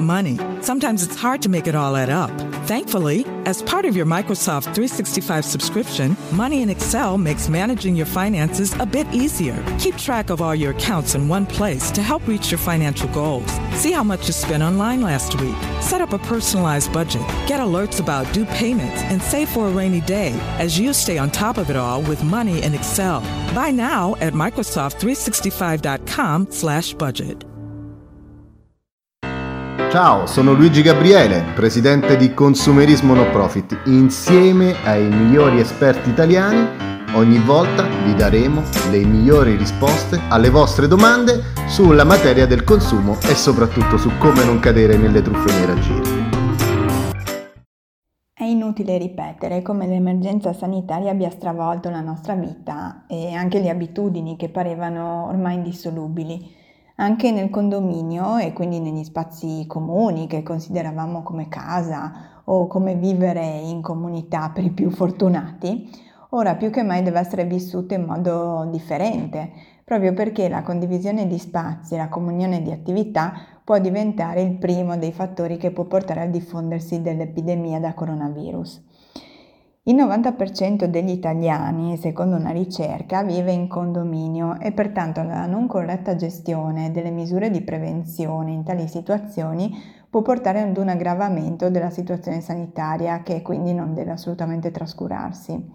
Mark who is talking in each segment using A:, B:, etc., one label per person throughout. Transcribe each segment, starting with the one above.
A: money. Sometimes it's hard to make it all add up. Thankfully, as part of your Microsoft 365 subscription, Money in Excel makes managing your finances a bit easier. Keep track of all your accounts in one place to help reach your financial goals. See how much you spent online last week. Set up a personalized budget. Get alerts about due payments and save for a rainy day as you stay on top of it all with Money in Excel. Buy now at Microsoft365.com/budget.
B: Ciao, sono Luigi Gabriele, presidente di Consumerismo No Profit. Insieme ai migliori esperti italiani, ogni volta vi daremo le migliori risposte alle vostre domande sulla materia del consumo e soprattutto su come non cadere nelle truffe nei raggiri.
C: È inutile ripetere come l'emergenza sanitaria abbia stravolto la nostra vita e anche le abitudini che parevano ormai indissolubili anche nel condominio e quindi negli spazi comuni che consideravamo come casa o come vivere in comunità per i più fortunati, ora più che mai deve essere vissuto in modo differente, proprio perché la condivisione di spazi e la comunione di attività può diventare il primo dei fattori che può portare al diffondersi dell'epidemia da coronavirus. Il 90% degli italiani, secondo una ricerca, vive in condominio e pertanto la non corretta gestione delle misure di prevenzione in tali situazioni può portare ad un aggravamento della situazione sanitaria che quindi non deve assolutamente trascurarsi.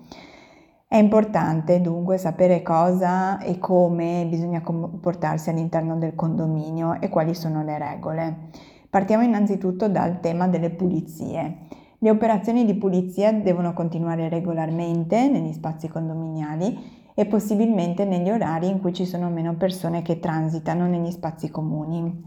C: È importante dunque sapere cosa e come bisogna comportarsi all'interno del condominio e quali sono le regole. Partiamo innanzitutto dal tema delle pulizie. Le operazioni di pulizia devono continuare regolarmente negli spazi condominiali e possibilmente negli orari in cui ci sono meno persone che transitano negli spazi comuni.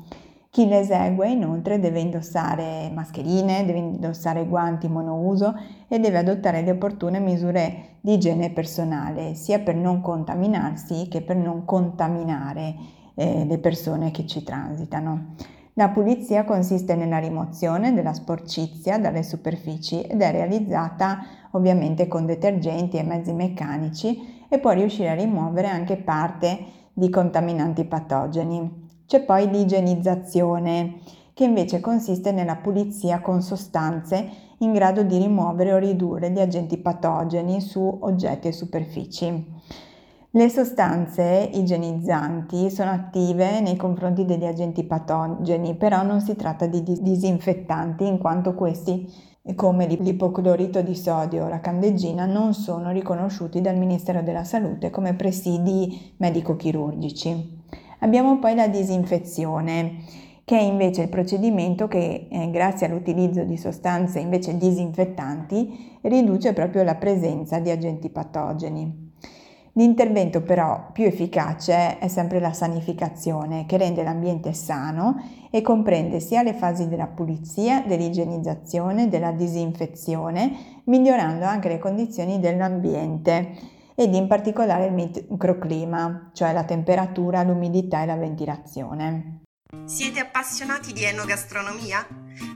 C: Chi le esegue inoltre deve indossare mascherine, deve indossare guanti monouso e deve adottare le opportune misure di igiene personale, sia per non contaminarsi che per non contaminare eh, le persone che ci transitano. La pulizia consiste nella rimozione della sporcizia dalle superfici ed è realizzata ovviamente con detergenti e mezzi meccanici e può riuscire a rimuovere anche parte di contaminanti patogeni. C'è poi l'igienizzazione, che invece consiste nella pulizia con sostanze in grado di rimuovere o ridurre gli agenti patogeni su oggetti e superfici. Le sostanze igienizzanti sono attive nei confronti degli agenti patogeni, però non si tratta di disinfettanti in quanto questi, come l'ipoclorito di sodio o la candeggina, non sono riconosciuti dal Ministero della Salute come presidi medico-chirurgici. Abbiamo poi la disinfezione che è invece il procedimento che, eh, grazie all'utilizzo di sostanze invece disinfettanti, riduce proprio la presenza di agenti patogeni. L'intervento però più efficace è sempre la sanificazione che rende l'ambiente sano e comprende sia le fasi della pulizia, dell'igienizzazione, della disinfezione, migliorando anche le condizioni dell'ambiente ed in particolare il microclima, cioè la temperatura, l'umidità e la ventilazione.
D: Siete appassionati di enogastronomia?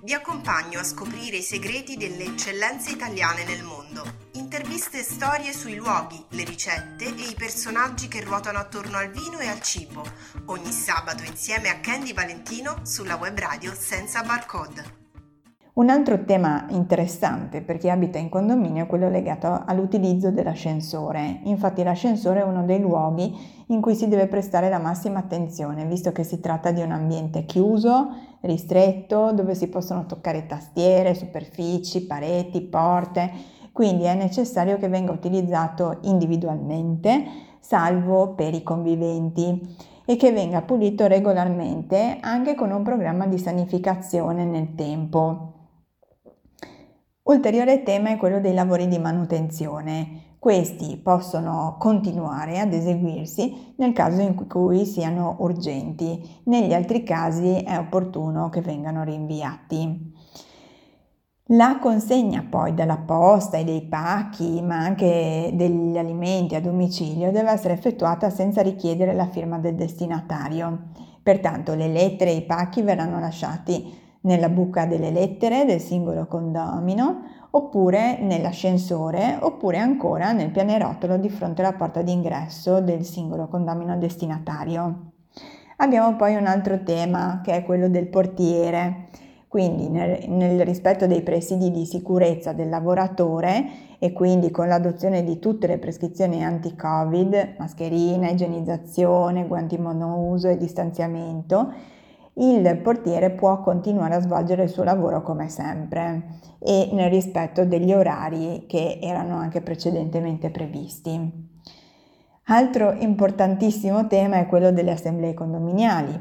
D: Vi accompagno a scoprire i segreti delle eccellenze italiane nel mondo. Interviste e storie sui luoghi, le ricette e i personaggi che ruotano attorno al vino e al cibo. Ogni sabato insieme a Candy Valentino sulla web radio senza barcode.
C: Un altro tema interessante per chi abita in condominio è quello legato all'utilizzo dell'ascensore. Infatti l'ascensore è uno dei luoghi in cui si deve prestare la massima attenzione, visto che si tratta di un ambiente chiuso, ristretto, dove si possono toccare tastiere, superfici, pareti, porte, quindi è necessario che venga utilizzato individualmente, salvo per i conviventi e che venga pulito regolarmente anche con un programma di sanificazione nel tempo. Ulteriore tema è quello dei lavori di manutenzione. Questi possono continuare ad eseguirsi nel caso in cui siano urgenti, negli altri casi è opportuno che vengano rinviati. La consegna poi della posta e dei pacchi, ma anche degli alimenti a domicilio, deve essere effettuata senza richiedere la firma del destinatario. Pertanto le lettere e i pacchi verranno lasciati nella buca delle lettere del singolo condomino, oppure nell'ascensore, oppure ancora nel pianerottolo di fronte alla porta d'ingresso del singolo condomino destinatario. Abbiamo poi un altro tema che è quello del portiere. Quindi nel, nel rispetto dei presidi di sicurezza del lavoratore e quindi con l'adozione di tutte le prescrizioni anti-Covid, mascherina, igienizzazione, guanti monouso e distanziamento, il portiere può continuare a svolgere il suo lavoro come sempre e nel rispetto degli orari che erano anche precedentemente previsti. Altro importantissimo tema è quello delle assemblee condominiali,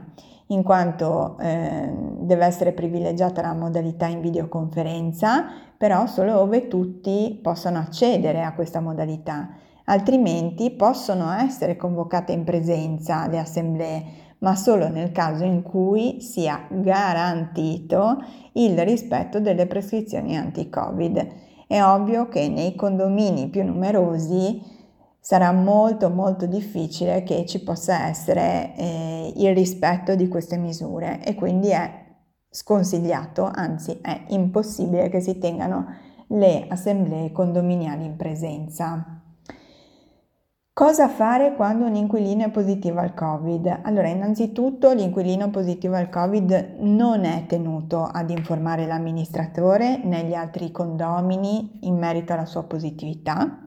C: in quanto eh, deve essere privilegiata la modalità in videoconferenza, però solo ove tutti possono accedere a questa modalità, altrimenti possono essere convocate in presenza le assemblee, ma solo nel caso in cui sia garantito il rispetto delle prescrizioni anti-Covid. È ovvio che nei condomini più numerosi sarà molto molto difficile che ci possa essere eh, il rispetto di queste misure e quindi è sconsigliato, anzi è impossibile che si tengano le assemblee condominiali in presenza. Cosa fare quando un inquilino è positivo al Covid? Allora, innanzitutto l'inquilino positivo al Covid non è tenuto ad informare l'amministratore né gli altri condomini in merito alla sua positività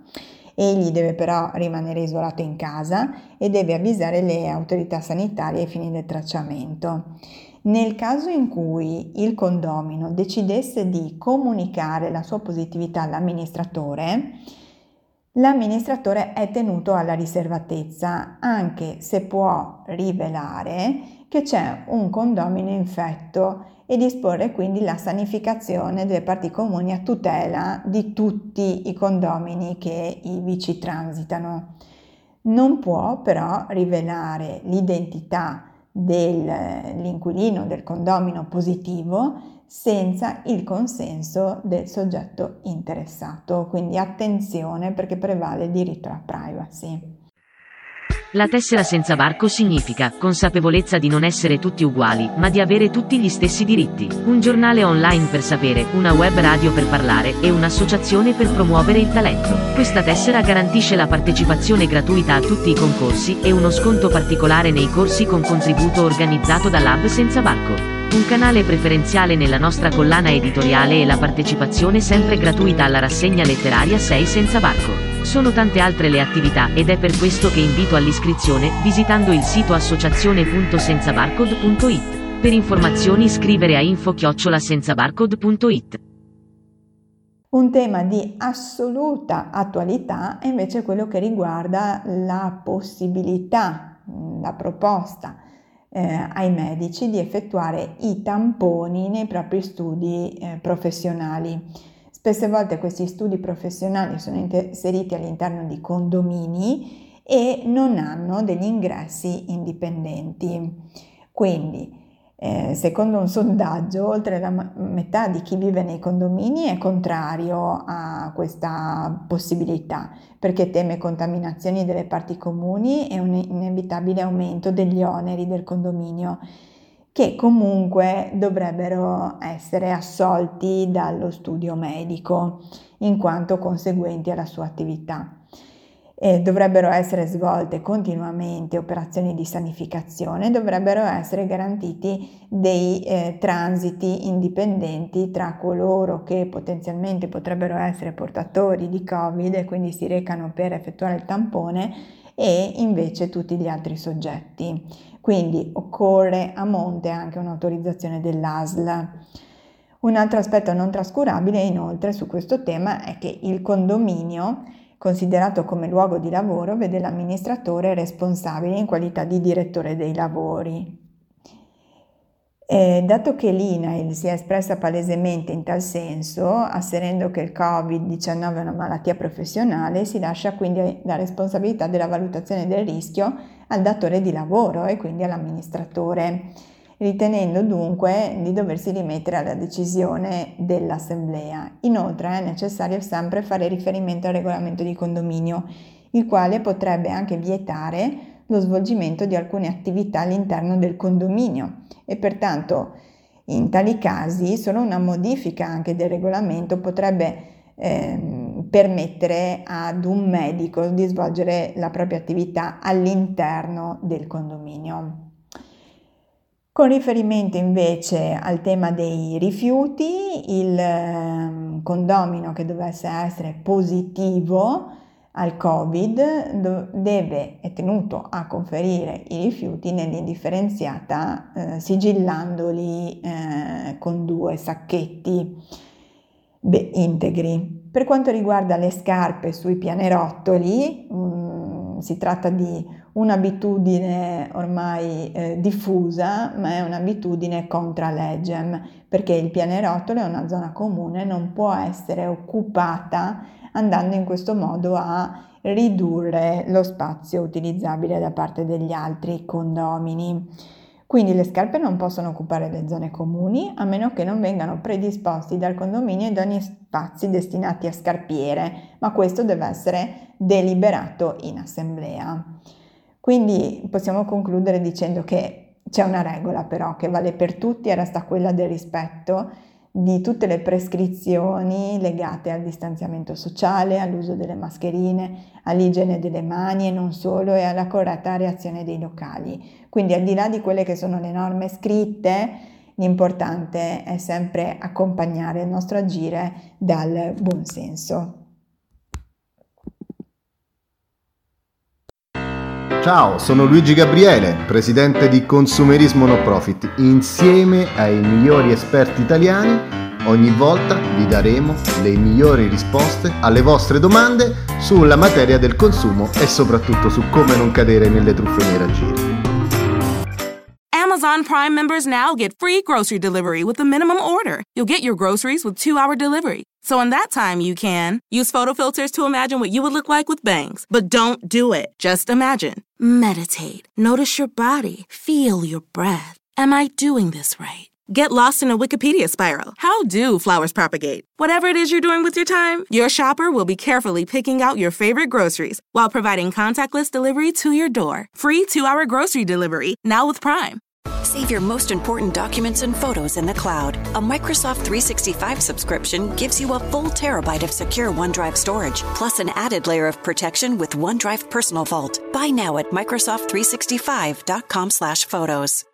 C: Egli deve però rimanere isolato in casa e deve avvisare le autorità sanitarie ai fini del tracciamento. Nel caso in cui il condomino decidesse di comunicare la sua positività all'amministratore, l'amministratore è tenuto alla riservatezza, anche se può rivelare che c'è un condomino infetto e disporre quindi la sanificazione delle parti comuni a tutela di tutti i condomini che ivi ci transitano. Non può però rivelare l'identità dell'inquilino del condomino positivo senza il consenso del soggetto interessato, quindi attenzione perché prevale il diritto alla privacy.
E: La tessera senza barco significa consapevolezza di non essere tutti uguali, ma di avere tutti gli stessi diritti. Un giornale online per sapere, una web radio per parlare e un'associazione per promuovere il talento. Questa tessera garantisce la partecipazione gratuita a tutti i concorsi e uno sconto particolare nei corsi con contributo organizzato dall'Hub Senza Barco un canale preferenziale nella nostra collana editoriale e la partecipazione sempre gratuita alla rassegna letteraria 6 senza barco. Sono tante altre le attività ed è per questo che invito all'iscrizione visitando il sito associazione.senzabarcode.it. Per informazioni scrivere a info-senzabarcode.it.
C: Un tema di assoluta attualità è invece quello che riguarda la possibilità, la proposta eh, ai medici di effettuare i tamponi nei propri studi eh, professionali. Spesse volte questi studi professionali sono inseriti all'interno di condomini e non hanno degli ingressi indipendenti. Quindi, eh, secondo un sondaggio, oltre la metà di chi vive nei condomini è contrario a questa possibilità perché teme contaminazioni delle parti comuni e un inevitabile aumento degli oneri del condominio che comunque dovrebbero essere assolti dallo studio medico in quanto conseguenti alla sua attività. E dovrebbero essere svolte continuamente operazioni di sanificazione, dovrebbero essere garantiti dei eh, transiti indipendenti tra coloro che potenzialmente potrebbero essere portatori di Covid e quindi si recano per effettuare il tampone e invece tutti gli altri soggetti. Quindi occorre a monte anche un'autorizzazione dell'ASL. Un altro aspetto non trascurabile inoltre su questo tema è che il condominio, considerato come luogo di lavoro, vede l'amministratore responsabile in qualità di direttore dei lavori. Eh, dato che l'INAIL si è espressa palesemente in tal senso, asserendo che il Covid-19 è una malattia professionale, si lascia quindi la responsabilità della valutazione del rischio al datore di lavoro e quindi all'amministratore, ritenendo dunque di doversi rimettere alla decisione dell'assemblea. Inoltre è necessario sempre fare riferimento al regolamento di condominio, il quale potrebbe anche vietare lo svolgimento di alcune attività all'interno del condominio e pertanto in tali casi solo una modifica anche del regolamento potrebbe eh, permettere ad un medico di svolgere la propria attività all'interno del condominio. Con riferimento invece al tema dei rifiuti, il ehm, condomino che dovesse essere positivo al Covid deve, è tenuto a conferire i rifiuti nell'indifferenziata eh, sigillandoli eh, con due sacchetti beh, integri. Per quanto riguarda le scarpe sui pianerottoli, mh, mm, si tratta di un'abitudine ormai eh, diffusa, ma è un'abitudine contra legem, perché il pianerottolo è una zona comune, non può essere occupata andando in questo modo a ridurre lo spazio utilizzabile da parte degli altri condomini. Quindi le scarpe non possono occupare le zone comuni a meno che non vengano predisposti dal condominio idonei spazi destinati a scarpiere, ma questo deve essere deliberato in assemblea. Quindi possiamo concludere dicendo che c'è una regola però che vale per tutti e resta quella del rispetto di tutte le prescrizioni legate al distanziamento sociale, all'uso delle mascherine, all'igiene delle mani e non solo e alla corretta reazione dei locali. Quindi al di là di quelle che sono le norme scritte, l'importante è sempre accompagnare il nostro agire dal buonsenso.
B: Ciao, sono Luigi Gabriele, presidente di Consumerismo No Profit. Insieme ai migliori esperti italiani, ogni volta vi daremo le migliori risposte alle vostre domande sulla materia del consumo e soprattutto su come non cadere nelle truffe nei raggiri.
F: Amazon Prime members now get free grocery delivery with a minimum order. You'll get your groceries with two hour delivery. So in that time, you can use photo filters to imagine what you would look like with bangs. But don't do it. Just imagine. Meditate. Notice your body. Feel your breath. Am I doing this right? Get lost in a Wikipedia spiral. How do flowers propagate? Whatever it is you're doing with your time, your shopper will be carefully picking out your favorite groceries while providing contactless delivery to your door. Free two hour grocery delivery, now with Prime.
G: Save your most important documents and photos in the cloud. A Microsoft 365 subscription gives you a full terabyte of secure OneDrive storage, plus an added layer of protection with OneDrive Personal Vault. Buy now at Microsoft365.com/photos.